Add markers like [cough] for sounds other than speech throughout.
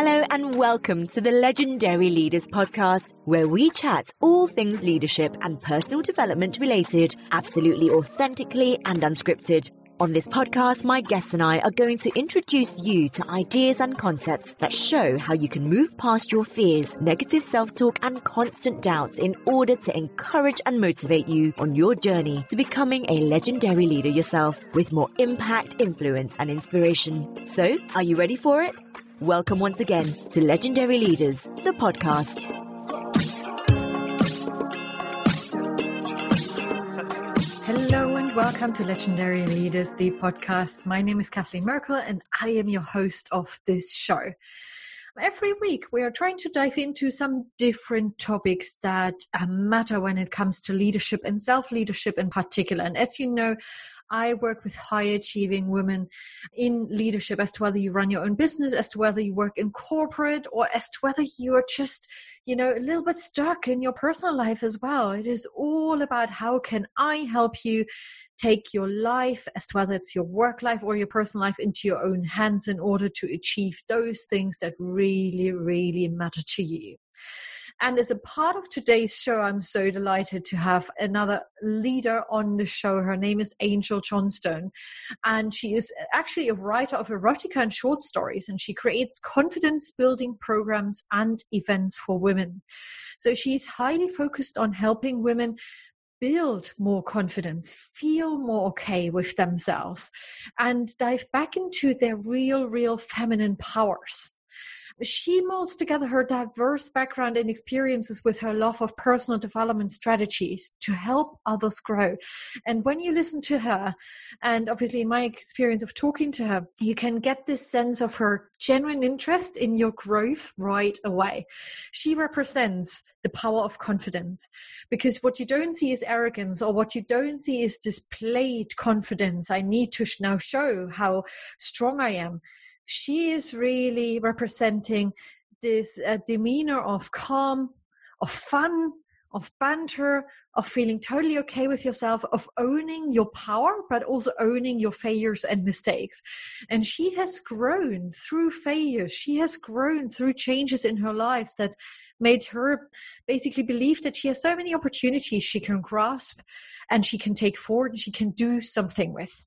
Hello and welcome to the Legendary Leaders podcast, where we chat all things leadership and personal development related, absolutely authentically and unscripted. On this podcast, my guests and I are going to introduce you to ideas and concepts that show how you can move past your fears, negative self-talk and constant doubts in order to encourage and motivate you on your journey to becoming a legendary leader yourself with more impact, influence and inspiration. So, are you ready for it? Welcome once again to Legendary Leaders, the podcast. Hello and welcome to Legendary Leaders, the podcast. My name is Kathleen Merkel and I am your host of this show. Every week we are trying to dive into some different topics that uh, matter when it comes to leadership and self leadership in particular. And as you know, I work with high achieving women in leadership as to whether you run your own business, as to whether you work in corporate, or as to whether you are just, you know, a little bit stuck in your personal life as well. It is all about how can I help you take your life, as to whether it's your work life or your personal life, into your own hands in order to achieve those things that really, really matter to you. And as a part of today's show, I'm so delighted to have another leader on the show. Her name is Angel Johnstone, and she is actually a writer of erotica and short stories, and she creates confidence building programs and events for women. So she's highly focused on helping women build more confidence, feel more okay with themselves, and dive back into their real, real feminine powers she molds together her diverse background and experiences with her love of personal development strategies to help others grow. And when you listen to her, and obviously in my experience of talking to her, you can get this sense of her genuine interest in your growth right away. She represents the power of confidence because what you don't see is arrogance or what you don't see is displayed confidence. I need to now show how strong I am she is really representing this uh, demeanor of calm, of fun, of banter, of feeling totally okay with yourself, of owning your power, but also owning your failures and mistakes. And she has grown through failures. She has grown through changes in her life that made her basically believe that she has so many opportunities she can grasp and she can take forward and she can do something with.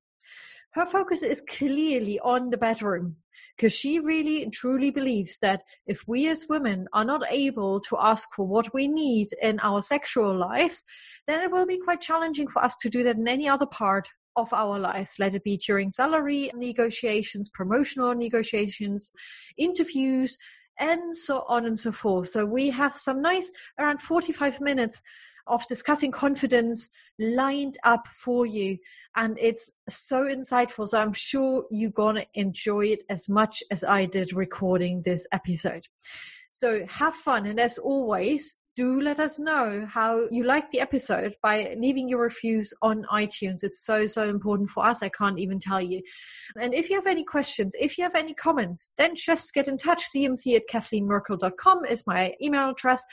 Her focus is clearly on the bedroom because she really truly believes that if we as women are not able to ask for what we need in our sexual lives, then it will be quite challenging for us to do that in any other part of our lives, let it be during salary negotiations, promotional negotiations, interviews, and so on and so forth. So we have some nice around 45 minutes of discussing confidence lined up for you and it's so insightful. So I'm sure you're going to enjoy it as much as I did recording this episode. So have fun. And as always, do let us know how you like the episode by leaving your reviews on iTunes. It's so, so important for us. I can't even tell you. And if you have any questions, if you have any comments, then just get in touch. CMC at kathleenmerkel.com is my email address.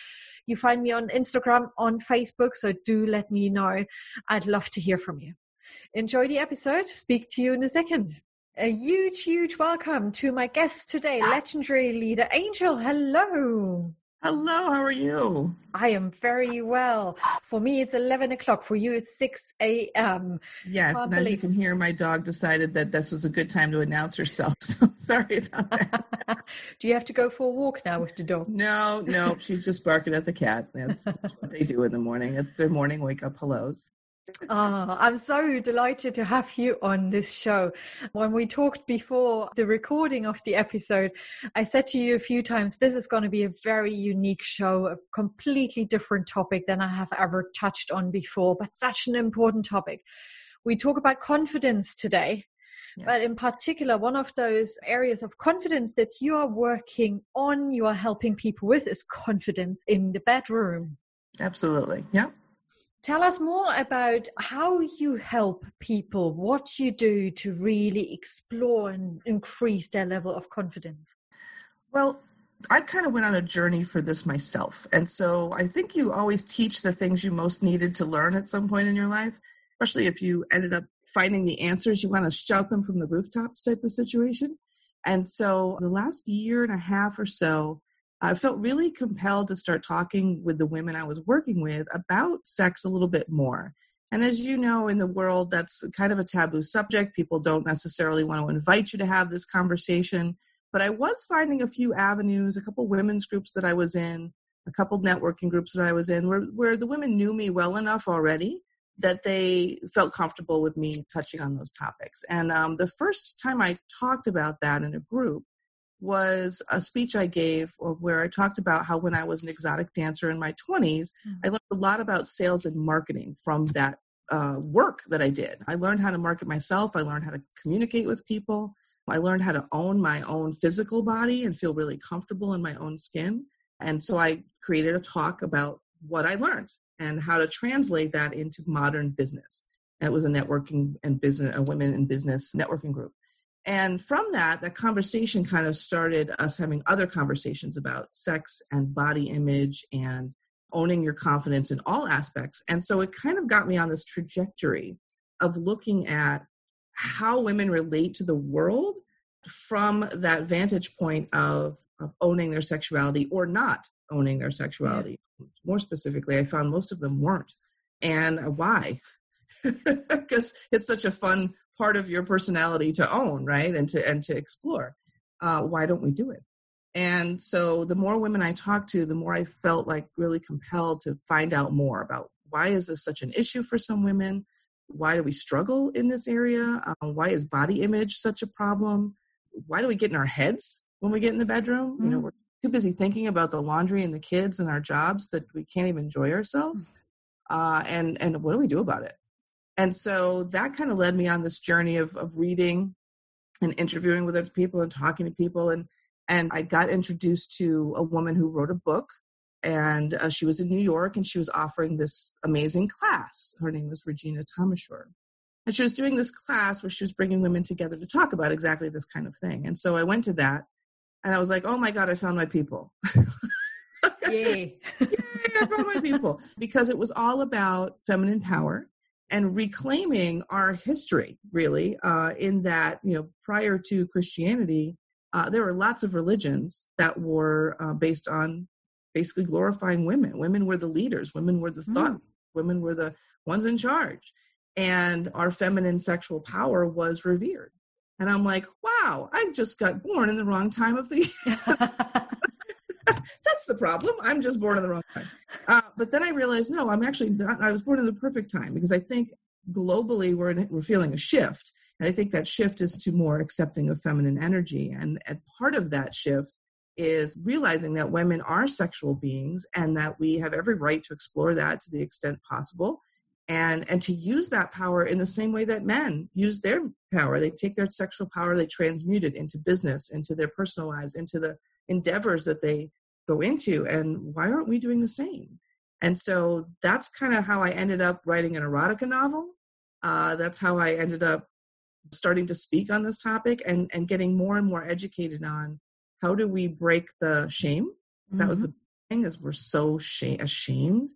You find me on Instagram, on Facebook. So do let me know. I'd love to hear from you. Enjoy the episode. Speak to you in a second. A huge, huge welcome to my guest today, legendary leader Angel. Hello. Hello, how are you? I am very well. For me, it's 11 o'clock. For you, it's 6 a.m. Yes, Can't and believe. as you can hear, my dog decided that this was a good time to announce herself. [laughs] So sorry about that. [laughs] Do you have to go for a walk now with the dog? No, no, she's just barking at the cat. That's, that's what they do in the morning. It's their morning wake up hellos. Oh, I'm so delighted to have you on this show. When we talked before the recording of the episode, I said to you a few times, this is going to be a very unique show, a completely different topic than I have ever touched on before, but such an important topic. We talk about confidence today. Yes. But in particular, one of those areas of confidence that you are working on, you are helping people with is confidence in the bedroom. Absolutely. Yeah. Tell us more about how you help people, what you do to really explore and increase their level of confidence. Well, I kind of went on a journey for this myself. And so I think you always teach the things you most needed to learn at some point in your life, especially if you ended up finding the answers, you want to shout them from the rooftops type of situation. And so the last year and a half or so, I felt really compelled to start talking with the women I was working with about sex a little bit more. And as you know, in the world, that's kind of a taboo subject. People don't necessarily want to invite you to have this conversation. But I was finding a few avenues, a couple women's groups that I was in, a couple networking groups that I was in, where, where the women knew me well enough already that they felt comfortable with me touching on those topics. And um, the first time I talked about that in a group was a speech I gave where I talked about how when I was an exotic dancer in my 20s, mm-hmm. I learned a lot about sales and marketing from that uh, work that I did. I learned how to market myself, I learned how to communicate with people, I learned how to own my own physical body and feel really comfortable in my own skin. And so I created a talk about what I learned and how to translate that into modern business. It was a networking and business, a women in business networking group. And from that, that conversation kind of started us having other conversations about sex and body image and owning your confidence in all aspects. And so it kind of got me on this trajectory of looking at how women relate to the world from that vantage point of, of owning their sexuality or not owning their sexuality. Yeah. More specifically, I found most of them weren't. And why? [laughs] Because it's such a fun part of your personality to own, right? And to and to explore. Uh, why don't we do it? And so the more women I talked to, the more I felt like really compelled to find out more about why is this such an issue for some women? Why do we struggle in this area? Um, why is body image such a problem? Why do we get in our heads when we get in the bedroom? Mm-hmm. You know, mm-hmm. we're too busy thinking about the laundry and the kids and our jobs that we can't even enjoy ourselves. Uh, and and what do we do about it? And so that kind of led me on this journey of, of reading and interviewing with other people and talking to people. And, and I got introduced to a woman who wrote a book and uh, she was in New York and she was offering this amazing class. Her name was Regena Thomashauer. And she was doing this class where she was bringing women together to talk about exactly this kind of thing. And so I went to that and I was like, oh my God, I found my people. [laughs] Yay. [laughs] Yay, I found my people. Because it was all about feminine power and reclaiming our history, really, uh, in that, you know, prior to Christianity, uh, there were lots of religions that were uh, based on basically glorifying women. Women were the leaders, women were the thought, mm. women were the ones in charge. And our feminine sexual power was revered. And I'm like, wow, I just got born in the wrong time of the [laughs] [laughs] That's the problem. I'm just born in the wrong time. Uh, but then I realized, no, I'm actually not. I was born in the perfect time because I think globally we're in, we're feeling a shift, and I think that shift is to more accepting of feminine energy, and, and part of that shift is realizing that women are sexual beings and that we have every right to explore that to the extent possible and and to use that power in the same way that men use their power they take their sexual power they transmute it into business into their personal lives into the endeavors that they go into and why aren't we doing the same and so that's kind of how i ended up writing an erotica novel uh, that's how i ended up starting to speak on this topic and and getting more and more educated on how do we break the shame mm-hmm. that was the mm-hmm. thing is we're so shame, ashamed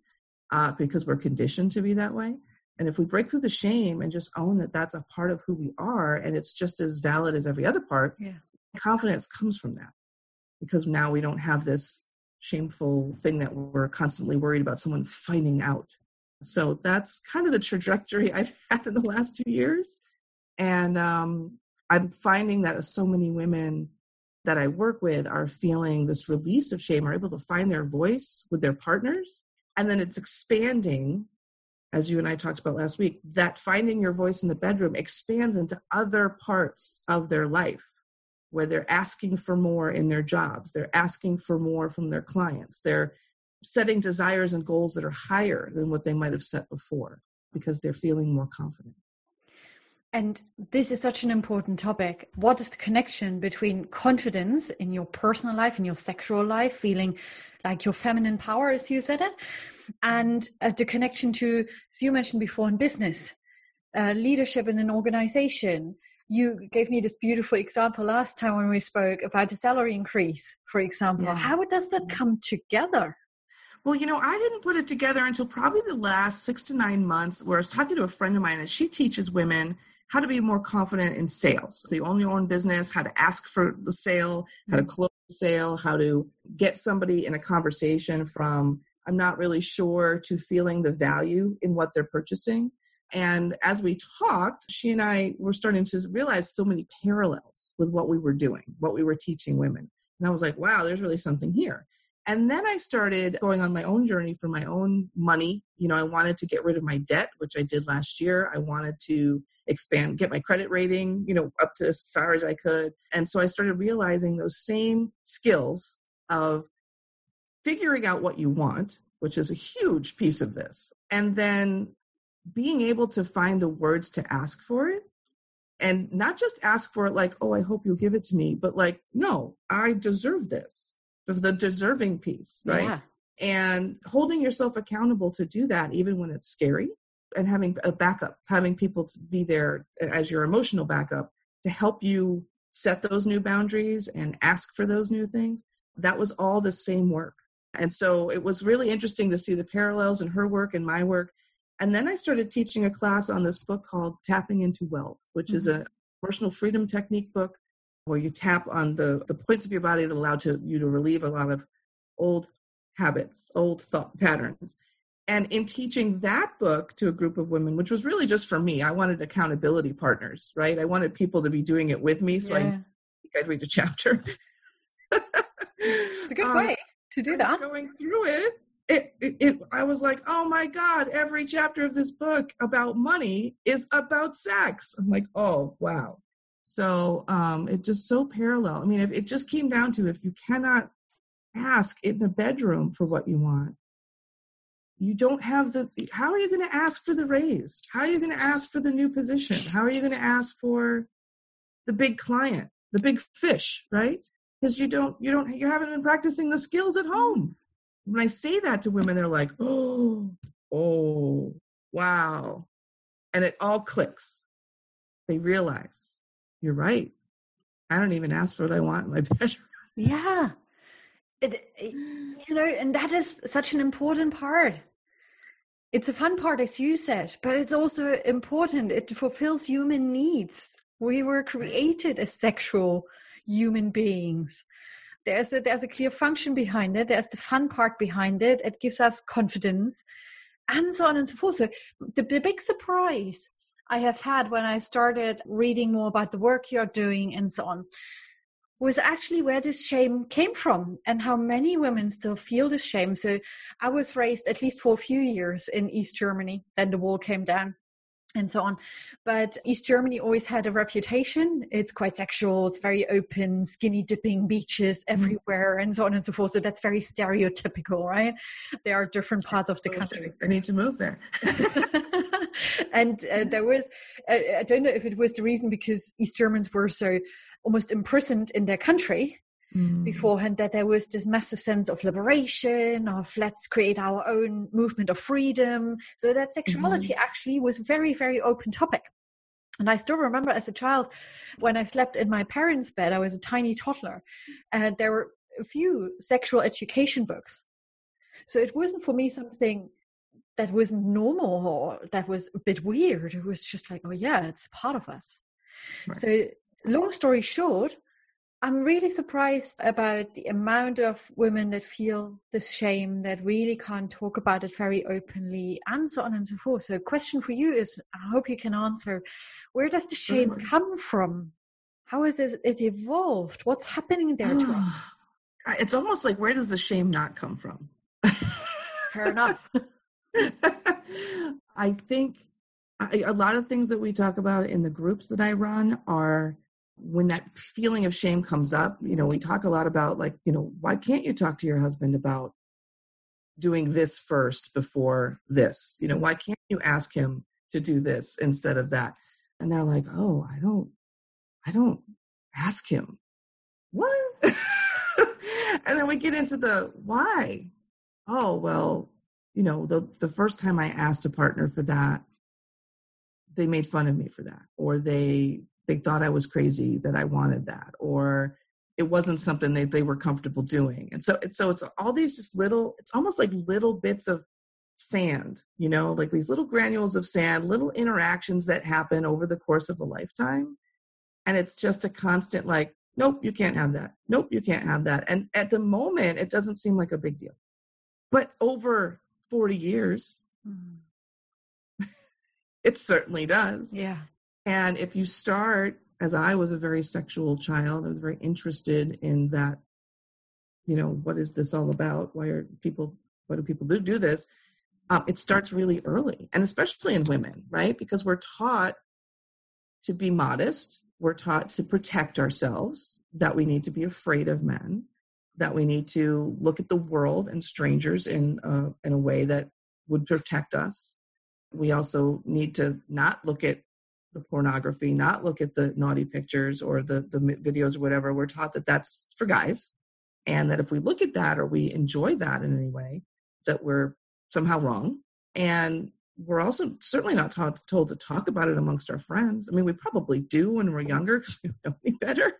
uh, because we're conditioned to be that way and if we break through the shame and just own that that's a part of who we are and it's just as valid as every other part yeah. confidence comes from that because now we don't have this shameful thing that we're constantly worried about someone finding out. So that's kind of the trajectory [laughs] I've had in the last two years. And um, I'm finding that so many women that I work with are feeling this release of shame, are able to find their voice with their partners. And then it's expanding, as you and I talked about last week, that finding your voice in the bedroom expands into other parts of their life where they're asking for more in their jobs, they're asking for more from their clients, they're setting desires and goals that are higher than what they might have set before because they're feeling more confident. And this is such an important topic. What is the connection between confidence in your personal life, in your sexual life, feeling like your feminine power, as you said it, and uh, the connection to, as you mentioned before, in business, uh, leadership in an organization, you gave me this beautiful example last time when we spoke about a salary increase, for example. Yeah. How does that come together? Well, you know, I didn't put it together until probably the last six to nine months where I was talking to a friend of mine and she teaches women how to be more confident in sales. You own your own business, how to ask for the sale, how to mm-hmm. close the sale, how to get somebody in a conversation from I'm not really sure to feeling the value in what they're purchasing. And as we talked, she and I were starting to realize so many parallels with what we were doing, what we were teaching women. And I was like, wow, there's really something here. And then I started going on my own journey for my own money. You know, I wanted to get rid of my debt, which I did last year. I wanted to expand, get my credit rating, you know, up to as far as I could. And so I started realizing those same skills of figuring out what you want, which is a huge piece of this, and then being able to find the words to ask for it and not just ask for it like, oh, I hope you'll give it to me, but like, no, I deserve this the, the deserving piece, right? Yeah. And holding yourself accountable to do that, even when it's scary, and having a backup, having people to be there as your emotional backup to help you set those new boundaries and ask for those new things. That was all the same work. And so it was really interesting to see the parallels in her work and my work. And then I started teaching a class on this book called Tapping into Wealth, which mm-hmm. is a personal freedom technique book where you tap on the, the points of your body that allow to, you to relieve a lot of old habits, old thought patterns. And in teaching that book to a group of women, which was really just for me, I wanted accountability partners, right? I wanted people to be doing it with me, so yeah. I I'd read a chapter. it's a good um, way to do that. Going through it, it, it, it, I was like, oh my God, every chapter of this book about money is about sex. I'm like, oh, wow. So um, it just so parallel. I mean, if it just came down to if you cannot ask in the bedroom for what you want, you don't have the. How are you going to ask for the raise? How are you going to ask for the new position? How are you going to ask for the big client, the big fish, right? Because you don't, you don't, you haven't been practicing the skills at home. When I say that to women, they're like, oh, oh, wow, and it all clicks. They realize you're right. I don't even ask for what I want in my [laughs] bedroom. Yeah. It, you know, and that is such an important part. It's a fun part, as you said, but it's also important. It fulfills human needs. We were created as sexual human beings. There's a, there's a clear function behind it. There's the fun part behind it. It gives us confidence and so on and so forth. So the, the big surprise I have had when I started reading more about the work you're doing and so on was actually where this shame came from and how many women still feel this shame. So I was raised at least for a few years in East Germany. Then the wall came down and so on. But East Germany always had a reputation. It's quite sexual. It's very open, skinny dipping beaches mm. everywhere, and so on and so forth. So that's very stereotypical, right? There are different parts of the country. I need to move there. [laughs] [laughs] and uh, there was, uh, I don't know if it was the reason because East Germans were so almost imprisoned in their country mm. beforehand that there was this massive sense of liberation of let's create our own movement of freedom so that sexuality mm-hmm. actually was very very open topic and I still remember as a child when I slept in my parents' bed, I was a tiny toddler, and there were a few sexual education books. So it wasn't for me something that wasn't normal or that was a bit weird. It was just like, oh yeah, it's part of us. Right. So long story short, I'm really surprised about the amount of women that feel this shame, that really can't talk about it very openly, and so on and so forth. So, question for you is I hope you can answer where does the shame mm-hmm. come from? How has it evolved? What's happening there to us? [sighs] It's almost like where does the shame not come from? Fair enough. [laughs] [laughs] I think a lot of things that we talk about in the groups that I run are when that feeling of shame comes up, you know, we talk a lot about like, you know, why can't you talk to your husband about doing this first before this? You know, why can't you ask him to do this instead of that? And they're like, oh, I don't, I don't ask him. What? [laughs] and then we get into the why. Oh, well, you know, the the first time I asked a partner for that, they made fun of me for that, or they they thought I was crazy that I wanted that, or it wasn't something that they were comfortable doing. And so, so it's all these just little, it's almost like little bits of sand, you know, like these little granules of sand, little interactions that happen over the course of a lifetime. And it's just a constant, like, nope, you can't have that. Nope, you can't have that. And at the moment, it doesn't seem like a big deal. But over 40 years, mm. [laughs] it certainly does. Yeah. And if you start, as I was a very sexual child, I was very interested in that, you know, what is this all about? Why are people, what do people do, do this? Um, it starts really early, and especially in women, right? Because we're taught to be modest, we're taught to protect ourselves, that we need to be afraid of men, that we need to look at the world and strangers in uh, in a way that would protect us. We also need to not look at the pornography, not look at the naughty pictures or the, the videos or whatever. We're taught that that's for guys. And that if we look at that or we enjoy that in any way, that we're somehow wrong. And we're also certainly not taught, told to talk about it amongst our friends. I mean, we probably do when we're younger because we know any better,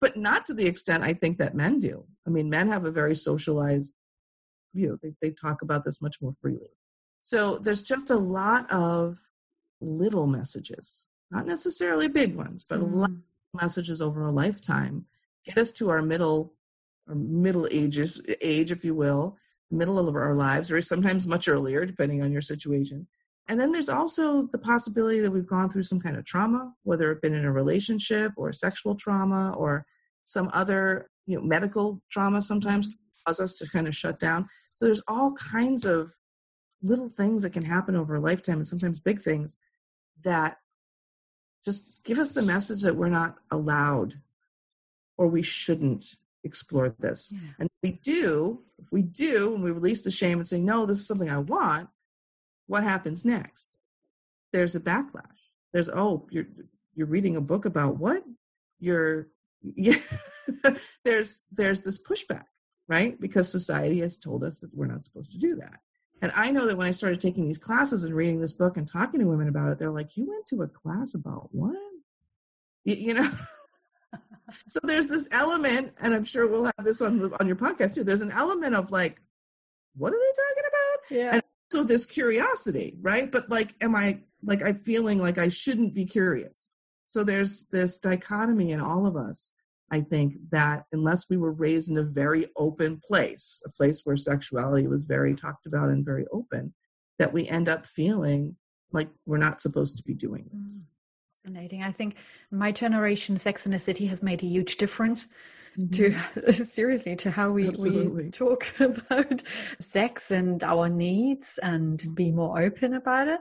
but not to the extent I think that men do. I mean, men have a very socialized view. They, they talk about this much more freely. So there's just a lot of little messages not necessarily big ones, but mm-hmm. a lot of messages over a lifetime get us to our middle or middle ages age, if you will, middle of our lives, or sometimes much earlier, depending on your situation. And then there's also the possibility that we've gone through some kind of trauma, whether it's been in a relationship or sexual trauma or some other, you know, medical trauma sometimes cause us to kind of shut down. So there's all kinds of little things that can happen over a lifetime and sometimes big things that just give us the message that we're not allowed or we shouldn't explore this. Yeah. And if we do, if we do, and we release the shame and say, no, this is something I want, what happens next? There's a backlash. There's, oh, you're, you're reading a book about what? You're, [laughs] yeah, there's, there's this pushback, right? Because society has told us that we're not supposed to do that. And I know that when I started taking these classes and reading this book and talking to women about it, they're like, "You went to a class about what?" You, you know. [laughs] so there's this element, and I'm sure we'll have this on the, on your podcast too. There's an element of like, what are they talking about? Yeah. And so this curiosity, right? But like, am I like I'm feeling like I shouldn't be curious? So there's this dichotomy in all of us I think that unless we were raised in a very open place, a place where sexuality was very talked about and very open, that we end up feeling like we're not supposed to be doing this. Mm. Fascinating. I think my generation, Sex in the City, has made a huge difference mm-hmm. to [laughs] seriously to how we, we talk [laughs] about sex and our needs and be more open about it.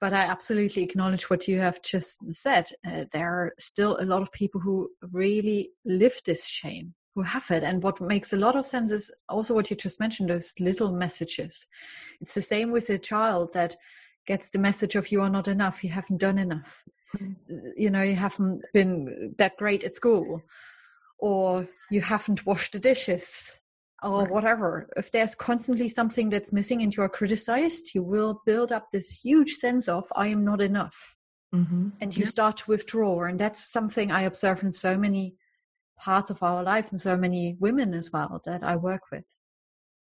But I absolutely acknowledge what you have just said. Uh, there are still a lot of people who really live this shame, who have it. And what makes a lot of sense is also what you just mentioned, those little messages. It's the same with a child that gets the message of you are not enough, you haven't done enough. Mm-hmm. You know, you haven't been that great at school or you haven't washed the dishes or right. whatever. If there's constantly something that's missing and you are criticized, you will build up this huge sense of I am not enough. Mm-hmm. And you yeah. start to withdraw. And that's something I observe in so many parts of our lives and so many women as well that I work with.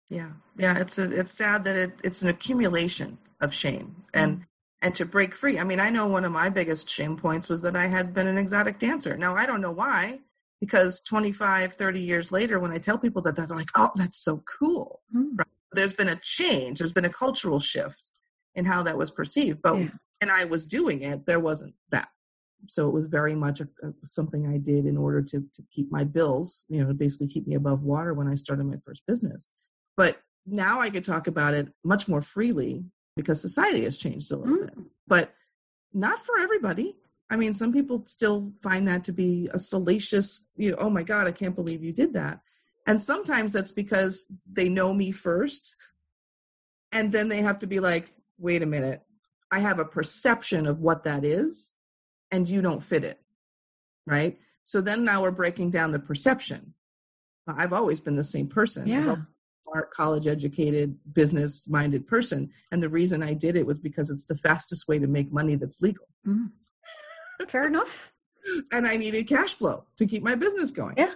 Yeah. Yeah. It's a, it's sad that it, it's an accumulation of shame and, mm. and to break free. I mean, I know one of my biggest shame points was that I had been an exotic dancer. Now I don't know why because 25 30 years later when i tell people that they're like oh that's so cool mm. right? there's been a change there's been a cultural shift in how that was perceived but yeah. when i was doing it there wasn't that so it was very much a, a, something i did in order to, to keep my bills you know basically keep me above water when i started my first business but now i could talk about it much more freely because society has changed a little mm. bit but not for everybody I mean, some people still find that to be a salacious, you know, oh my God, I can't believe you did that. And sometimes that's because they know me first. And then they have to be like, wait a minute, I have a perception of what that is, and you don't fit it. Right? So then now we're breaking down the perception. I've always been the same person. Yeah. Smart, college educated, business minded person. And the reason I did it was because it's the fastest way to make money that's legal. Mm. Fair enough. and I needed cash flow to keep my business going. Yeah.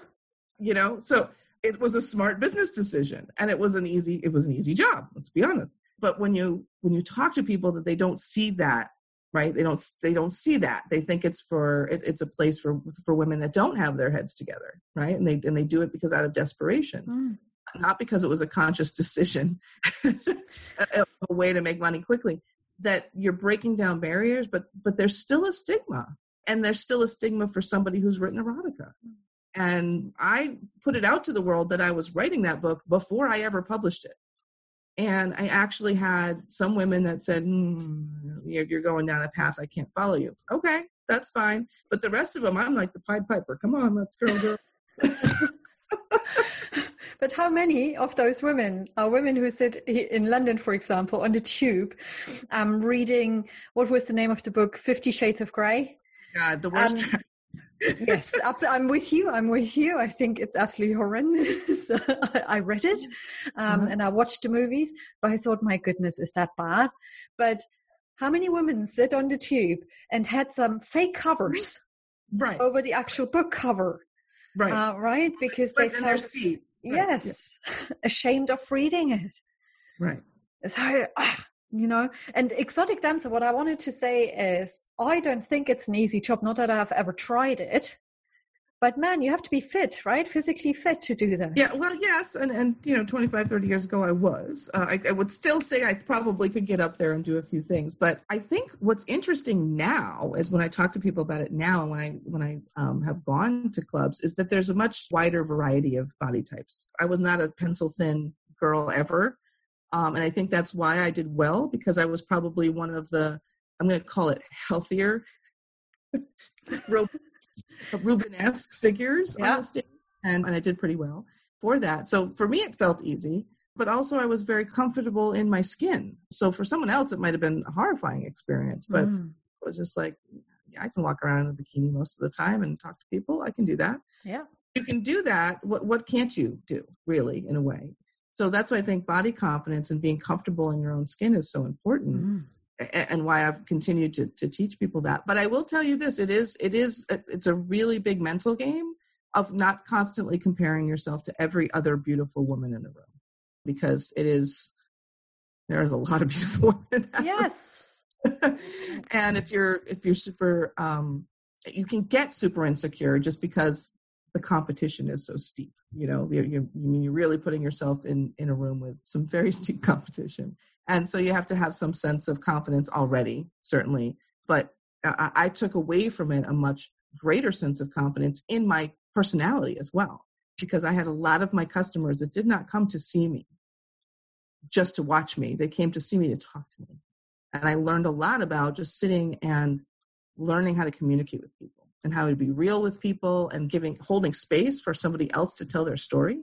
You know, so it was a smart business decision and it was an easy it was an easy job let's be honest but when you when you talk to people that they don't see that right they don't they don't see that they think it's for it, it's a place for for women that don't have their heads together right and they and they do it because out of desperation mm. not because it was a conscious decision [laughs] a, a way to make money quickly that you're breaking down barriers but but there's still a stigma and there's still a stigma for somebody who's written erotica and i put it out to the world that i was writing that book before i ever published it and I actually had some women that said, mm, you're, going down a path I can't follow you. Okay, that's fine. But the rest of them, I'm like the Pied Piper. Come on, let's go, girl. [laughs] but how many of those women are women who sit in London, for example, on the tube, um, reading what was the name of the book, Fifty Shades of Grey? God, the worst. Um, [laughs] yes, I'm with you. I'm with you. I think it's absolutely horrendous. [laughs] I read it um, mm-hmm. and I watched the movies, but I thought, my goodness, is that bad? But how many women sit on the tube and had some fake covers right. over the actual book cover? Right. Uh, right? Because they felt, right. yes, yeah. [laughs] ashamed of reading it. Right. So, ah, you know and exotic dancer what i wanted to say is i don't think it's an easy job not that i've ever tried it but man you have to be fit right? Physically fit to do that yeah well yes and and you know 25 30 years ago i was. Uh, I, I would still say i probably could get up there and do a few things. But i think what's interesting now is when i talk to people about it now and when i when i um, have gone to clubs is that there's a much wider variety of body types. I was not a pencil thin girl ever. Um, and I think that's why I did well because I was probably one of the, I'm going to call it healthier, [laughs] Rubenesque figures yeah. on the stage. And, and I did pretty well for that. So for me, it felt easy, but also I was very comfortable in my skin. So for someone else, it might have been a horrifying experience, but mm. it was just like, yeah, I can walk around in a bikini most of the time and talk to people. I can do that. Yeah. You can do that. What what can't you do, really, in a way? So that's why I think body confidence and being comfortable in your own skin is so important. Mm. And why I've continued to, to teach people that. But I will tell you this: it is, it is, it's a really big mental game of not constantly comparing yourself to every other beautiful woman in the room, because it is there's a lot of beautiful [laughs] women. Yes. [laughs] and if you're if you're super, um, you can get super insecure just because the competition is so steep. You know, you're, you're, you're really putting yourself in, in a room with some very [laughs] steep competition. And so you have to have some sense of confidence already, certainly. But I, I took away from it a much greater sense of confidence in my personality as well, because I had a lot of my customers that did not come to see me just to watch me. They came to see me to talk to me. And I learned a lot about just sitting and learning how to communicate with people and how to be real with people and giving holding space for somebody else to tell their story.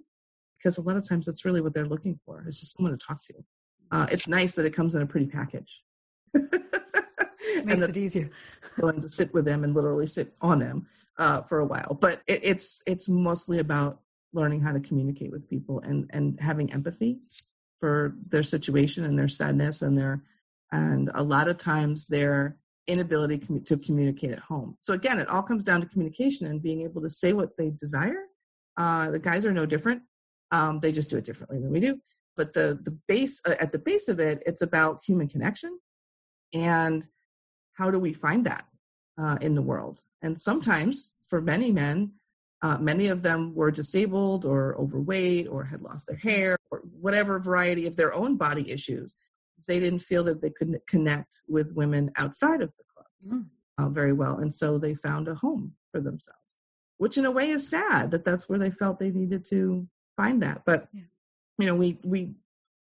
Because a lot of times that's really what they're looking for is just someone to talk to. Uh, it's nice that it comes in a pretty package. [laughs] Makes it easier. [laughs] willing to sit with them and literally sit on them uh, for a while. But it, it's it's mostly about learning how to communicate with people and and having empathy for their situation and their sadness and their and a lot of times their inability to communicate at home. So again, it all comes down to communication and being able to say what they desire. Uh, the guys are no different. Um, they just do it differently than we do. But the the base uh, at the base of it, it's about human connection, and how do we find that uh, in the world? And sometimes, for many men, uh, many of them were disabled or overweight or had lost their hair or whatever variety of their own body issues they didn't feel that they could connect with women outside of the club mm. uh, very well. And so they found a home for themselves, which in a way is sad that that's where they felt they needed to find that. But, yeah. you know, we, we,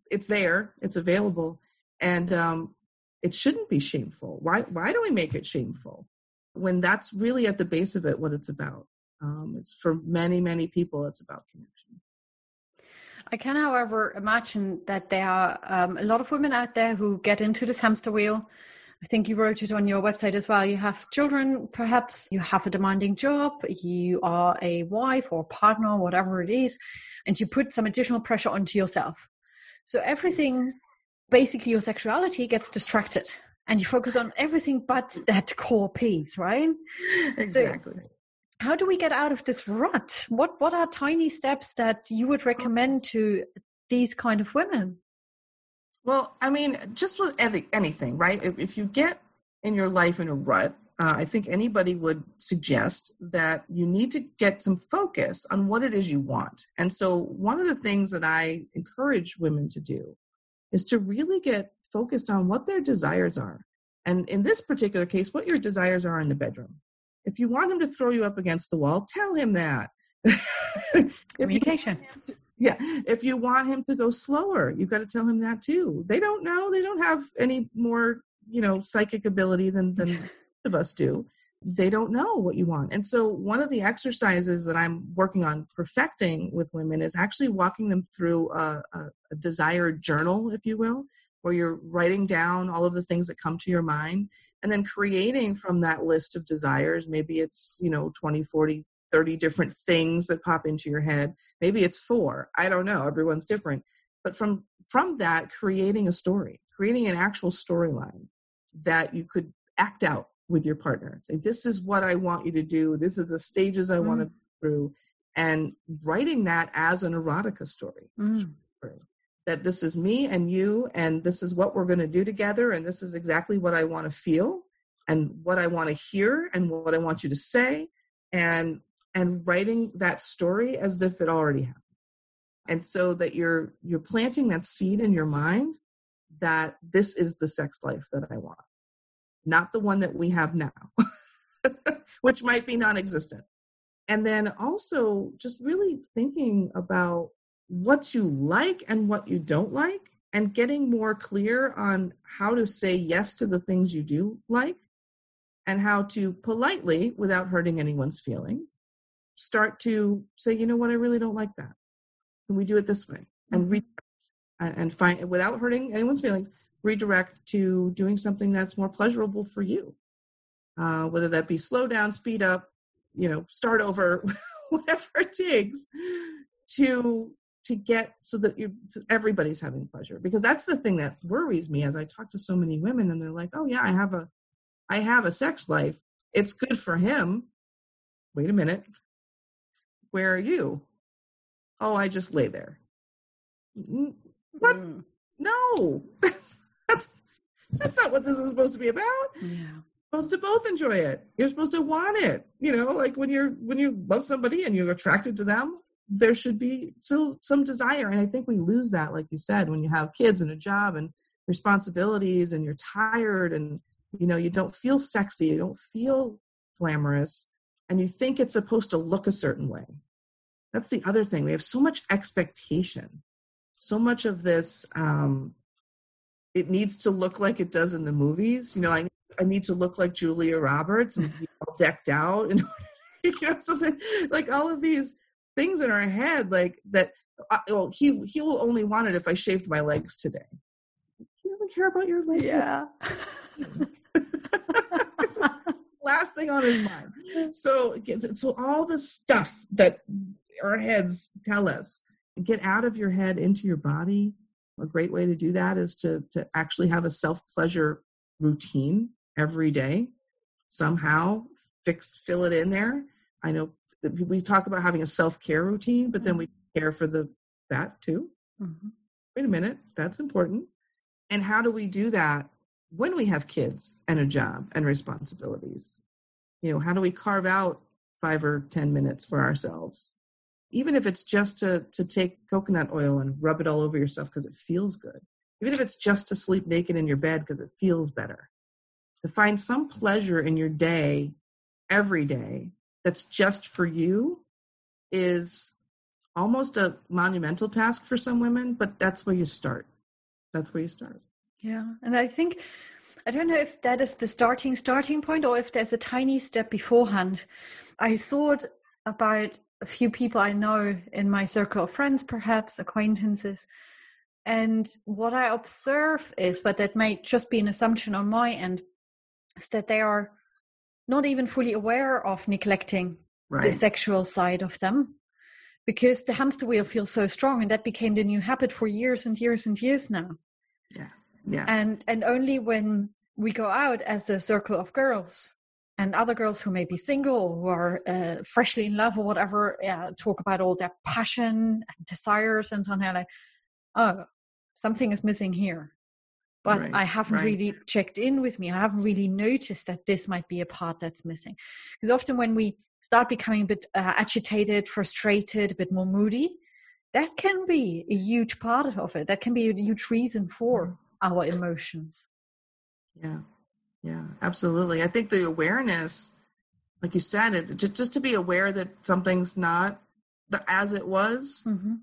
it's there, it's available. And, um, it shouldn't be shameful. Why, why do we make it shameful when that's really at the base of it what it's about? Um, it's for many, many people, it's about connection. I can, however, imagine that there are um, a lot of women out there who get into this hamster wheel. I think you wrote it on your website as well. You have children, perhaps you have a demanding job, you are a wife or partner, whatever it is, and you put some additional pressure onto yourself. So everything, basically your sexuality gets distracted and you focus on everything but that core piece, right? Exactly. So how do we get out of this rut? What what are tiny steps that you would recommend to these kind of women? Well, I mean, just with anything, right? If, if you get in your life in a rut, uh, I think anybody would suggest that you need to get some focus on what it is you want. And so, one of the things that I encourage women to do is to really get focused on what their desires are. And in this particular case, what your desires are in the bedroom. If you want him to throw you up against the wall, tell him that. [laughs] Communication. To, yeah. If you want him to go slower, you've got to tell him that too. They don't know. They don't have any more, you know, psychic ability than, than [laughs] of us do they don't know what you want. And so, one of the exercises that I'm working on perfecting with women is actually walking them through a, a, a, desired journal, if you will, where you're writing down all of the things that come to your mind and then creating from that list of desires. Maybe it's, you know, 20, 40, 30 different things that pop into your head. Maybe it's four. I don't know. Everyone's different. But from from that, creating a story, creating an actual storyline that you could act out with your partner. Say, this is what I want you to do. This is the stages I mm. want to go through. And writing that as an erotica story. Mm. That this is me and you, and this is what we're going to do together, and this is exactly what I want to feel, and what I want to hear, and what I want you to say, and and writing that story as if it already happened. And so that you're you're planting that seed in your mind that this is the sex life that I want not the one that we have now, [laughs] which might be non existent. And then also just really thinking about what you like and what you don't like, and getting more clear on how to say yes to the things you do like, and how to politely, without hurting anyone's feelings, start to say, you know what, I really don't like that. Can we do it this way? And mm-hmm. read and find without hurting anyone's feelings redirect to doing something that's more pleasurable for you. Uh, whether that be slow down, speed up, you know, start over, [laughs] whatever it takes to to get so that you everybody's having pleasure because that's the thing that worries me as I talk to so many women and they're like, "Oh yeah, I have a I have a sex life. It's good for him." Wait a minute. Where are you? Oh, I just lay there. What? Mm. No. [laughs] that's that's not what this is supposed to be about. Yeah. You're supposed to both enjoy it. You're supposed to want it. You know, like when you're when you love somebody and you're attracted to them, there should be still some desire. And I think we lose that, like you said, when you have kids and a job and responsibilities and you're tired and you know you don't feel sexy, you don't feel glamorous, and you think it's supposed to look a certain way. That's the other thing. We have so much expectation, so much of this um, it needs to look like it does in the movies. You know, I I need to look like Julia Roberts and be all decked out, and you know, something like all of these things in our head, like that. Uh, well, he he will only want it if I shaved my legs today. He doesn't care about your legs. Yeah. [laughs] last thing on his mind. So, so all the stuff that our heads tell us, get out of your head into your body a great way to do that is to, to actually have a self pleasure routine every day. Somehow fix, fill it in there. I know we talk about having a self care routine, but then we mm-hmm. care for the that too. Mm-hmm. Wait a minute, that's important. And how do we do that when we have kids and a job and responsibilities? You know, how do we carve out five or 10 minutes for ourselves even if it's just to to take coconut oil and rub it all over yourself because it feels good even if it's just to sleep naked in your bed because it feels better to find some pleasure in your day every day that's just for you is almost a monumental task for some women but that's where you start that's where you start yeah and i think i don't know if that is the starting starting point or if there's a tiny step beforehand i thought about a few people I know in my circle of friends, perhaps acquaintances. And what I observe is, but that may just be an assumption on my end, is that they are not even fully aware of neglecting right. the sexual side of them because the hamster wheel feels so strong and that became the new habit for years and years and years now. Yeah. Yeah. And and only when we go out as a circle of girls and other girls who may be single or who are uh, freshly in love or whatever uh, talk about all their passion and desires and so on. Like, oh, something is missing here. But Right, I haven't right. really checked in with me. I haven't really noticed that this might be a part that's missing. Because often when we start becoming a bit uh, agitated, frustrated, a bit more moody, that can be a huge part of it. That can be a huge reason for our emotions. Yeah, yeah, absolutely. I think the awareness, like you said, it just, just to be aware that something's not the, as it was. Mm-hmm.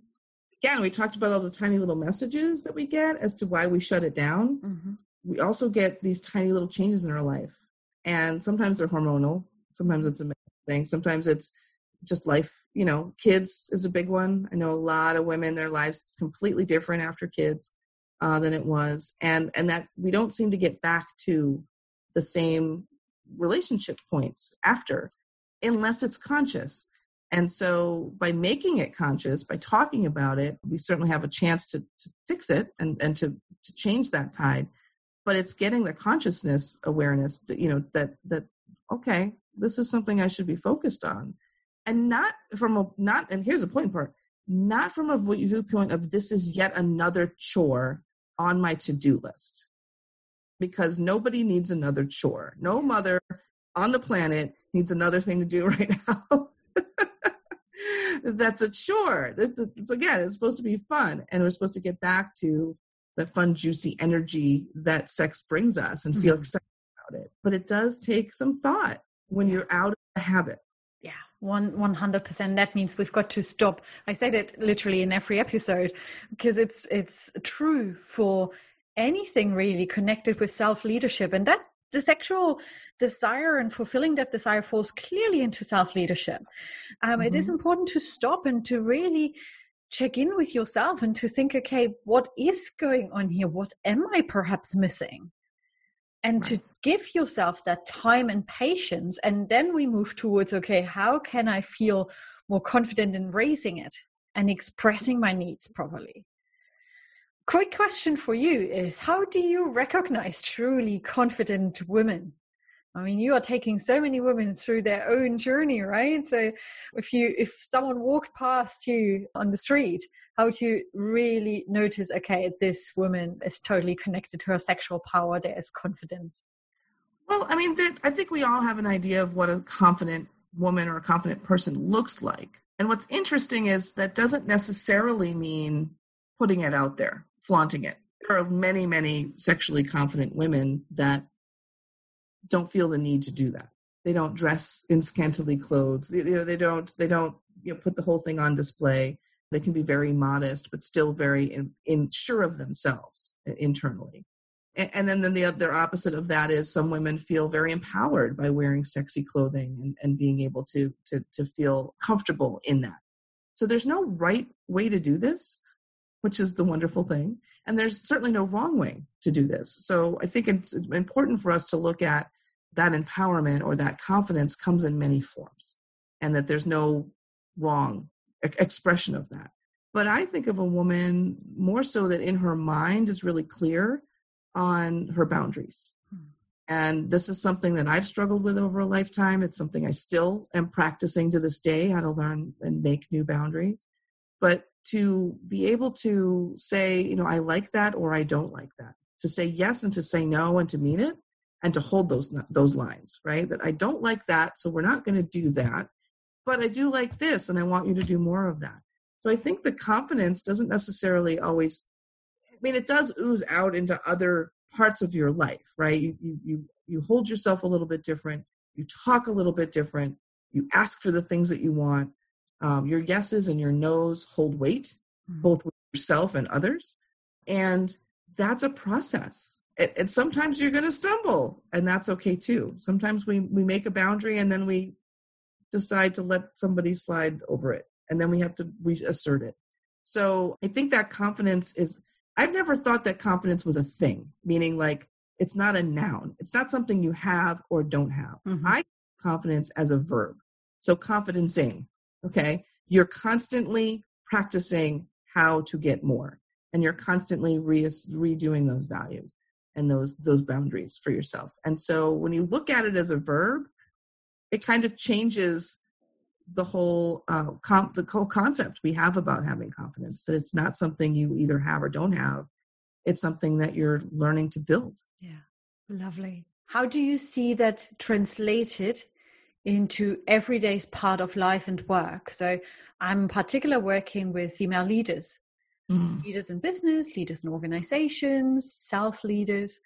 Again, we talked about all the tiny little messages that we get as to why we shut it down. Mm-hmm. We also get these tiny little changes in our life, and sometimes they're hormonal. Sometimes it's a thing. Sometimes it's just life. You know, kids is a big one. I know a lot of women, their lives is completely different after kids uh, than it was, and and that we don't seem to get back to the same relationship points after, unless it's conscious. And so, by making it conscious, by talking about it, we certainly have a chance to, to fix it and, and to, to change that tide. But it's getting the consciousness awareness, that, you know, that that okay, this is something I should be focused on, and not from a not. And here's the point part: not from a viewpoint of this is yet another chore on my to-do list, because nobody needs another chore. No mother on the planet needs another thing to do [laughs] right now. That's a chore. This- again, it's supposed to be fun, and we're supposed to get back to the fun, juicy energy that sex brings us and feel Mhm. excited about it. But it does take some thought when you're out of the habit. Yeah, one one hundred percent. That means we've got to stop. I say that literally in every episode because it's it's true for anything really connected with self leadership, and that the sexual desire and fulfilling that desire falls clearly into self leadership. Um, It is important to stop and to really check in with yourself and to think, okay, what is going on here? What am I perhaps missing? and to give yourself that time and patience and then we move towards okay how can i feel more confident in raising it and expressing my needs properly quick question for you is how do you recognize truly confident women? I mean you are taking so many women through their own journey right? So if you if someone walked past you on the street how to really notice okay this woman is totally connected to her sexual power there is confidence? Well, I mean, there, I think we all have an idea of what a confident woman or a confident person looks like. And what's interesting is that doesn't necessarily mean putting it out there, flaunting it. There are many, many sexually confident women that don't feel the need to do that. They don't dress in scantily clothes. They, you know, they don't. They don't you know, put the whole thing on display. They can be very modest, but still very in, in sure of themselves internally. And, and then, then the other opposite of that is some women feel very empowered by wearing sexy clothing and, and being able to, to to feel comfortable in that. So there's no right way to do this, which is the wonderful thing. And there's certainly no wrong way to do this. So I think it's important for us to look at that empowerment or that confidence comes in many forms and that there's no wrong expression of that. But I think of a woman more so that in her mind is really clear on her boundaries. And this is something that I've struggled with over a lifetime. It's something I still am practicing to this day how to learn and make new boundaries. But to be able to say, you know, I like that or I don't like that, to say yes and to say no and to mean it and to hold those those lines, right? That I don't like that, so we're not going to do that. But I do like this and I want you to do more of that. So I think the confidence doesn't necessarily always I mean it does ooze out into other parts of your life, right? You you you, you hold yourself a little bit different, you talk a little bit different, you ask for the things that you want. Um, your yeses and your nos hold weight, both with yourself and others. And that's a process. And, and sometimes you're going to stumble, and that's okay too. Sometimes we, we make a boundary and then we decide to let somebody slide over it, and then we have to reassert it. So I think that confidence is, I've never thought that confidence was a thing, meaning like it's not a noun, it's not something you have or don't have. Mhm. I confidence as a verb. So confidencing, okay? You're constantly practicing how to get more and you're constantly re- redoing those values and those those boundaries for yourself. And so when you look at it as a verb, it kind of changes the whole uh, com- the whole concept we have about having confidence that it's not something you either have or don't have it's something that you're learning to build yeah lovely how do you see that translated into everyday's part of life and work so i'm in particular working with female leaders mm. leaders in business leaders in organizations self leaders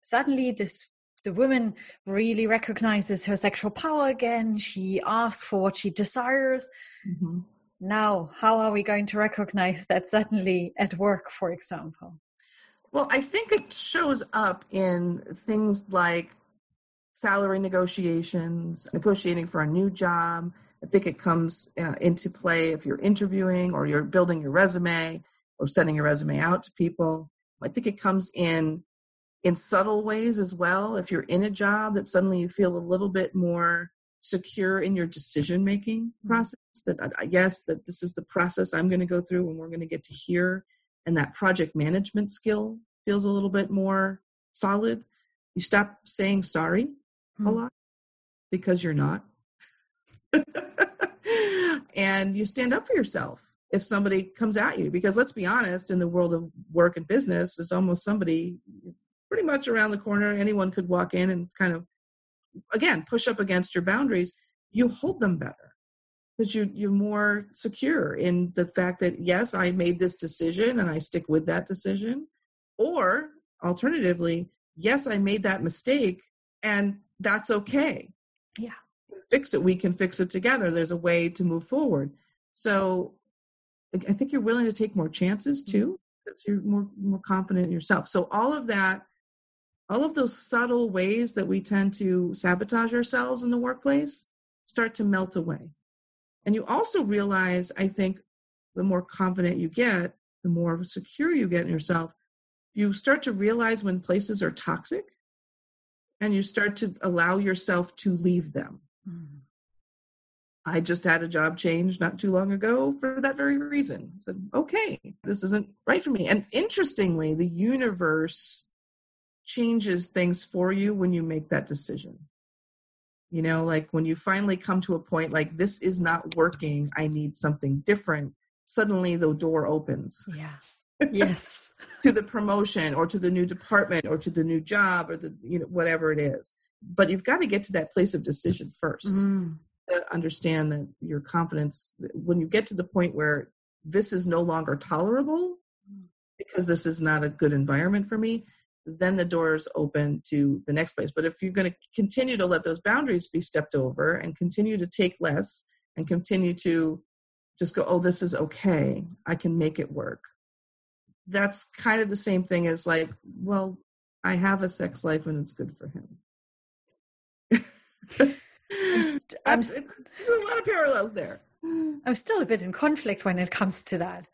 suddenly this the woman really recognizes her sexual power again. She asks for what she desires. Mm-hmm. Now, how are we going to recognize that suddenly at work, for example? Well, I think it shows up in things like salary negotiations, negotiating for a new job. I think it comes uh, into play if you're interviewing or you're building your resume or sending your resume out to people. I think it comes in in subtle ways as well. If you're in a job that suddenly you feel a little bit more secure in your decision making mm-hmm. process, that I guess that this is the process I'm going to go through and we're going to get to here, and that project management skill feels a little bit more solid. You stop saying sorry mm-hmm. a lot because you're not. [laughs] and you stand up for yourself if somebody comes at you because let's be honest in the world of work and business there's almost somebody pretty much around the corner. Anyone could walk in and kind of, again, push up against your boundaries. You hold them better because you, you're more secure in the fact that, yes, I made this decision and I stick with that decision. Or alternatively, yes, I made that mistake and that's okay. Yeah. Fix it. We can fix it together. There's a way to move forward. So I think you're willing to take more chances mm-hmm. too because you're more more confident in yourself. So all of that all of those subtle ways that we tend to sabotage ourselves in the workplace start to melt away. And you also realize, I think, the more confident you get, the more secure you get in yourself, you start to realize when places are toxic and you start to allow yourself to leave them. Mm-hmm. I just had a job change not too long ago for that very reason. I said, okay, this isn't right for me. And interestingly, the universe changes things for you when you make that decision. You know, like when you finally come to a point like this is not working, I need something different, suddenly the door opens. Yeah. Yes. [laughs] to the promotion or to the new department or to the new job or the you know whatever it is. But you've got to get to that place of decision first. Mm. To understand that your confidence when you get to the point where this is no longer tolerable because this is not a good environment for me, then the doors open to the next place. But if you're going to continue to let those boundaries be stepped over and continue to take less and continue to just go, oh, this is okay, I can make it work. That's kind of the same thing as like, well, I have a sex life and it's good for him. I'm, [laughs] I'm st- a lot of parallels there. I'm still a bit in conflict when it comes to that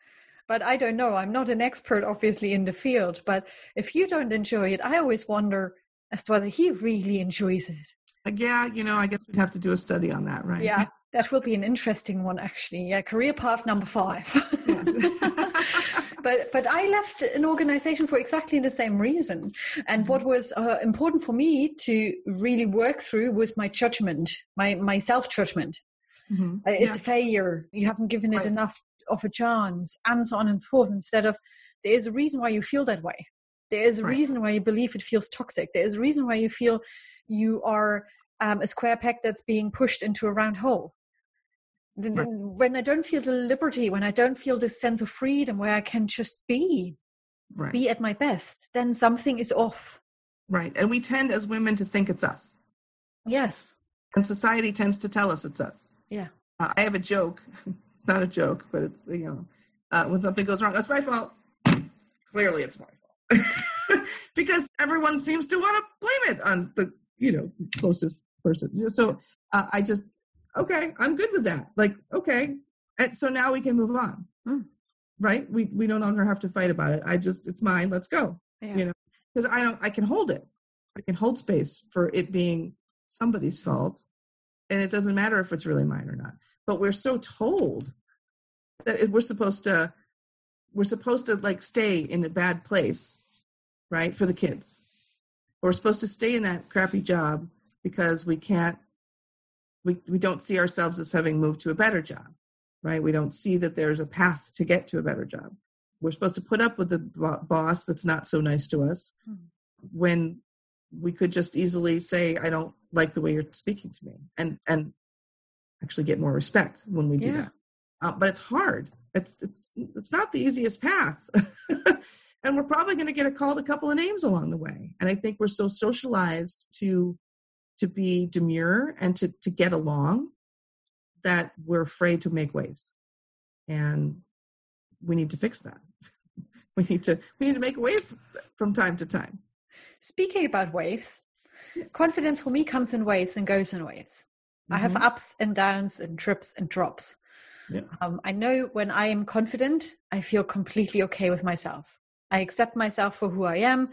but I don't know. I'm not an expert, obviously, in the field. But if you don't enjoy it, I always wonder as to whether he really enjoys it. Yeah, you know, I guess we'd have to do a study on that, right? Yeah, that will be an interesting one, actually. Yeah, career path number five. [laughs] but but I left an organization for exactly the same reason. And what was uh, important for me to really work through was my judgment, my my self judgment. Mm-hmm. Uh, it's yeah. a failure. You haven't given it right. enough of a chance and so on and so forth instead of there is a reason why you feel that way there is a right. reason why you believe it feels toxic there is a reason why you feel you are um, a square peg that's being pushed into a round hole. Right. when i don't feel the liberty when i don't feel this sense of freedom where i can just be right. be at my best then something is off. Right. And we tend as women to think it's us. Yes. And society tends to tell us it's us. Yeah. Uh, i have a joke. [laughs] It's not a joke, but it's you know uh, when something goes wrong, it's my fault. Clearly, it's my fault. [laughs] Because everyone seems to want to blame it on the you know closest person. So uh, I just okay, I'm good with that. Like okay, and so now we can move on, mm. right? We we no longer have to fight about it. I just it's mine. Let's go. Yeah. You know, because I don't. I can hold it. I can hold space for it being somebody's fault, and it doesn't matter if it's really mine or not but we're so told that we're supposed to we're supposed to like stay in a bad place right for the kids we're supposed to stay in that crappy job because we can't we, we don't see ourselves as having moved to a better job, right? We don't see that there's a path to get to a better job. We're supposed to put up with the boss that's not so nice to us hmm. when we could just easily say, I don't like the way you're speaking to me and, and actually get more respect when we do yeah. that. Uh, but it's hard. It's, it's, it's not the easiest path. [laughs] and we're probably going to get a called a couple of names along the way. And I think we're so socialized to to be demure and to, to get along that we're afraid to make waves. And we need to fix that. [laughs] we need to we need to make a wave from time to time. Speaking about waves, confidence for me comes in waves and goes in waves. Mm-hmm. I have mm-hmm. ups and downs and trips and drops. Yeah. Um, I know when I am confident, I feel completely okay with myself. I accept myself for who I am.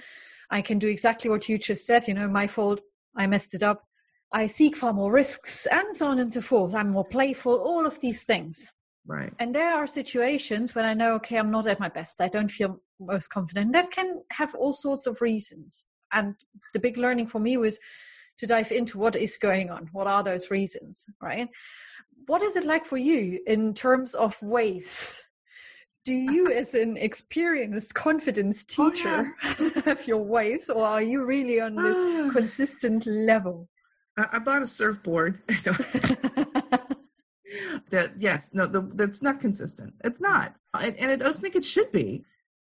I can do exactly what you just said. You know, my fault. I messed it up. I seek far more risks and so on and so forth. I'm more playful, all of these things. Right. And there are situations when I know, okay, I'm not at my best. I don't feel most confident. That can have all sorts of reasons. And the big learning for me was to dive into what is going on. What are those reasons, right? What is it like for you in terms of waves? Do you, as an experienced confidence teacher, oh, yeah. have [laughs] your waves, or are you really on this [sighs] consistent level? I, bought a surfboard. [laughs] that yes, no, the, that's not consistent. It's not, and, and I don't think it should be.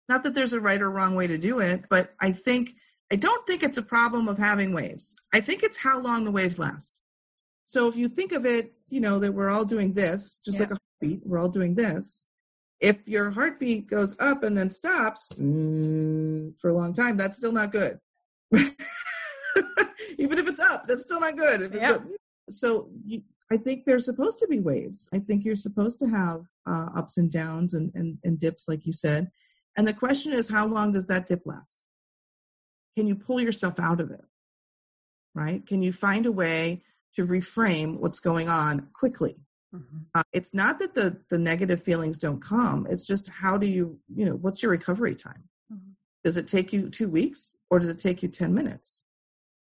Not that there's a right or wrong way to do it, but I think I don't think it's a problem of having waves. I think it's how long the waves last. So if you think of it, you know that we're all doing this, just yeah. like a heartbeat. We're all doing this. If your heartbeat goes up and then stops mm, for a long time, that's still not good. [laughs] even if it's up, that's still not good. Yeah. So you, I think there's supposed to be waves. I think you're supposed to have uh, ups and downs and, and, and dips, like you said. And the question is, how long does that dip last? Can you pull yourself out of it? Right? Can you find a way to reframe what's going on quickly? Mm-hmm. Uh, it's not that the the negative feelings don't come. It's just how do you, you know, what's your recovery time? Mm-hmm. Does it take you two weeks or does it take you 10 minutes?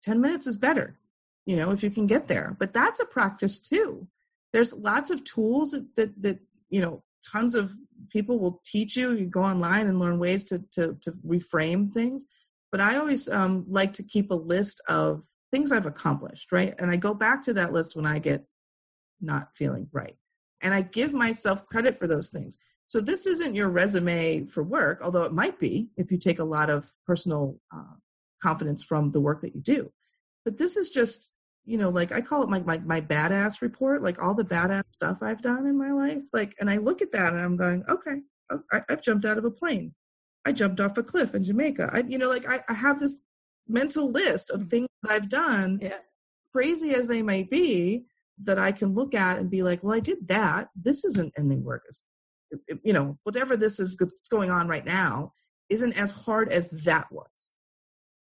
10 minutes is better, you know, if you can get there. But that's a practice too. There's lots of tools that, that, you know, tons of people will teach you. You go online and learn ways to, to, to reframe things. But I always um, like to keep a list of things I've accomplished, right? And I go back to that list when I get not feeling right. And I give myself credit for those things. So this isn't your resume for work, although it might be if you take a lot of personal uh, confidence from the work that you do. But this is just, you know, like I call it my, my, my badass report, like all the badass stuff I've done in my life. Like, and I look at that and I'm going, okay, I, I've jumped out of a plane. I jumped off a cliff in Jamaica. I, you know, like I, I have this mental list of things that I've done, yeah. crazy as they might be, that I can look at and be like, well, I did that. This isn't ending work. You know, whatever this is going on right now isn't as hard as that was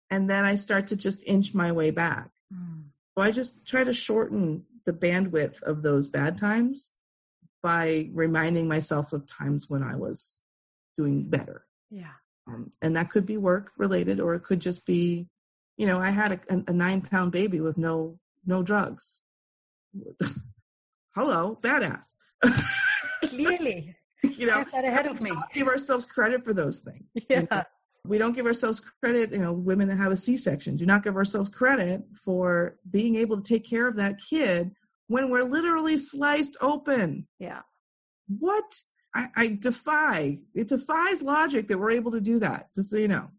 and then I start to just inch my way back. Mm. So I just try to shorten the bandwidth of those bad times by reminding myself of times when I was doing better. Yeah. Um, and that could be work related, or it could just be, you know, I had a, a nine pound baby with no no drugs. [laughs] Hello, badass. Clearly, [laughs] you know, that ahead of me. Give ourselves credit for those things. Yeah. You know? we don't give ourselves credit, you know, women that have a C-section do not give ourselves credit for being able to take care of that kid when we're literally sliced open. Yeah. What? I, I defy, it defies logic that we're able to do that, just so you know.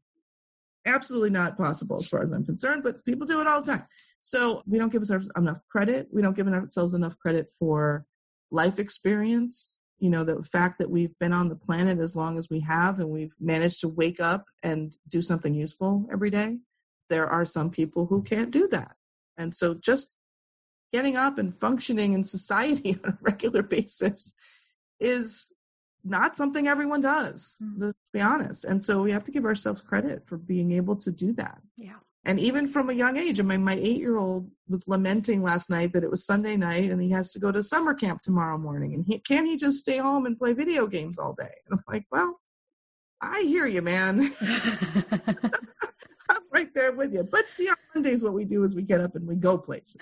Absolutely not possible as far as I'm concerned, but people do it all the time. So we don't give ourselves enough credit. We don't give ourselves enough credit for life experience. You know the fact that we've been on the planet as long as we have and we've managed to wake up and do something useful every day there are some people who can't do that. And so just getting up and functioning in society [laughs] on a regular basis is not something everyone does mm-hmm. let's be honest. And so we have to give ourselves credit for being able to do that. Yeah and even from a young age, I mean, my eight year old was lamenting last night that it was Sunday night and he has to go to summer camp tomorrow morning. And he, can't he just stay home and play video games all day? And I'm like, well, I hear you, man. [laughs] I'm right there with you. But see, on Mondays, what we do is we get up and we go places.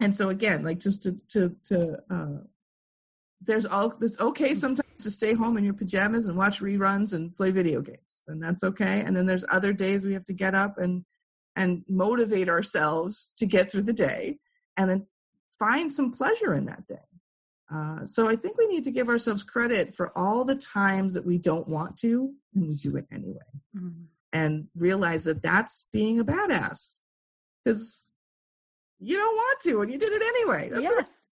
and so again, like just to to to uh, there's all this okay sometimes to stay home in your pajamas and watch reruns and play video games, and that's okay. And then there's other days we have to get up and and motivate ourselves to get through the day, and then find some pleasure in that day. Uh, so I think we need to give ourselves credit for all the times that we don't want to and we do it anyway, mm-hmm. and realize that that's being a badass because you don't want to and you did it anyway. That's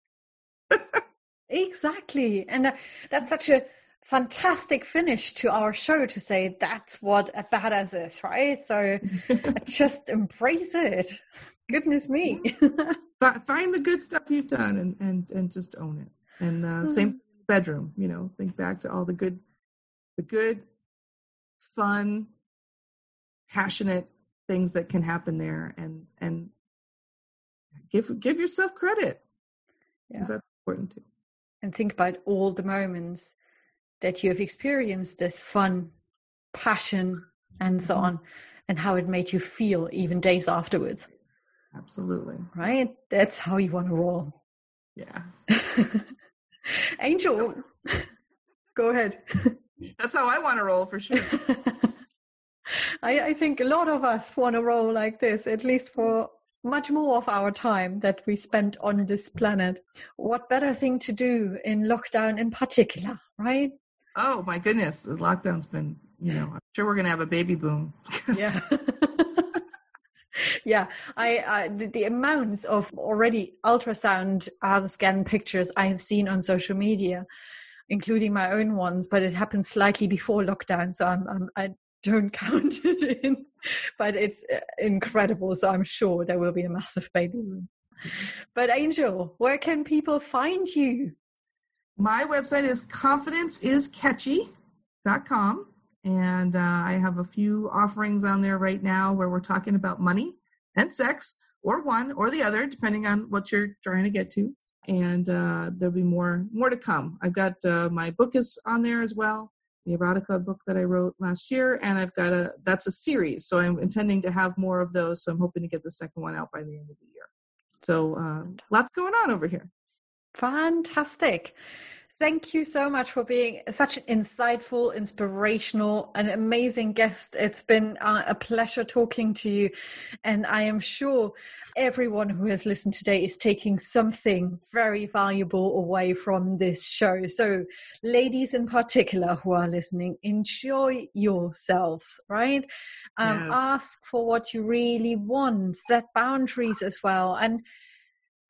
yes, [laughs] exactly, and uh, that's such a fantastic finish to our show to say that's what a badass is, right? So [laughs] just embrace it. Goodness me. Find the good stuff you've done and and and just own it. And uh, same mm-hmm. bedroom, you know, think back to all the good, the good, fun, passionate things that can happen there, and and give give yourself credit. Yeah. That's important too. And think about all the moments that you have experienced this fun, passion, and so mm-hmm. on, and how it made you feel even days afterwards. Absolutely. Right? That's how you want to roll. Yeah. [laughs] Angel, go ahead. [laughs] That's how I want to roll for sure. [laughs] I, I think a lot of us want to roll like this, at least for much more of our time that we spent on this planet. What better thing to do in lockdown in particular, right? Oh my goodness, the lockdown's been, you know, I'm sure we're going to have a baby boom. [laughs] yeah. [laughs] yeah, I, I the, the, amounts of already ultrasound um, scan pictures I have seen on social media, including my own ones, but it happened slightly before lockdown, so I'm, I'm I don't [laughs] count it in. But it's uh, incredible, so I'm sure there will be a massive baby boom. But Angel, where can people find you? My website is confidenceiscatchy.com. And uh, I have a few offerings on there right now where we're talking about money and sex, or one or the other, depending on what you're trying to get to. And uh, there'll be more more to come. I've got uh, my book is on there as well, the erotica book that I wrote last year, and I've got a that's a series. So I'm intending to have more of those. So I'm hoping to get the second one out by the end of the year. So uh, lots going on over here. Fantastic. Thank you so much for being such an insightful, inspirational, and amazing guest. It's been uh, a pleasure talking to you. And I am sure everyone who has listened today is taking something very valuable away from this show. So, ladies in particular who are listening, enjoy yourselves, right? Um, yes. Ask for what you really want, set boundaries as well. And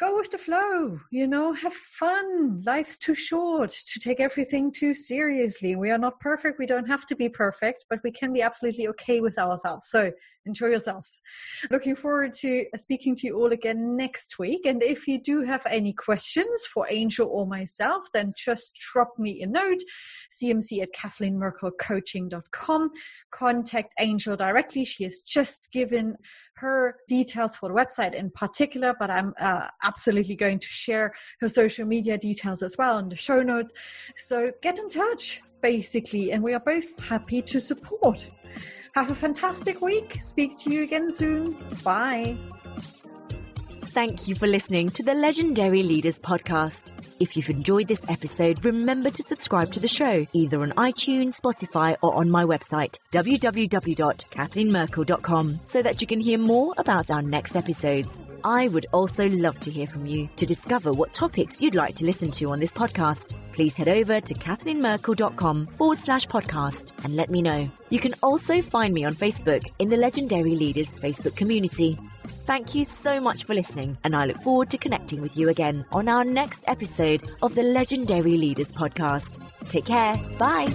go with the flow, you know, have fun. Life's too short to take everything too seriously. We are not perfect. We don't have to be perfect, but we can be absolutely okay with ourselves. So enjoy yourselves. Looking forward to speaking to you all again next week. And if you do have any questions for Angel or myself, then just drop me a note, cmc at kathleenmerkelcoaching.com. Contact Angel directly. She has just given her details for the website in particular, but I'm uh, absolutely going to share her social media details as well in the show notes. So get in touch, basically, and we are both happy to support. Have a fantastic week. Speak to you again soon. Bye. Thank you for listening to the Legendary Leaders podcast. If you've enjoyed this episode, remember to subscribe to the show either on iTunes, Spotify, or on my website, www.kathleenmerkel.com, so that you can hear more about our next episodes. I would also love to hear from you to discover what topics you'd like to listen to on this podcast. Please head over to kathleenmerkel.com forward slash podcast and let me know. You can also find me on Facebook in the Legendary Leaders Facebook community. Thank you so much for listening, and I look forward to connecting with you again on our next episode of the Legendary Leaders Podcast. Take care. Bye.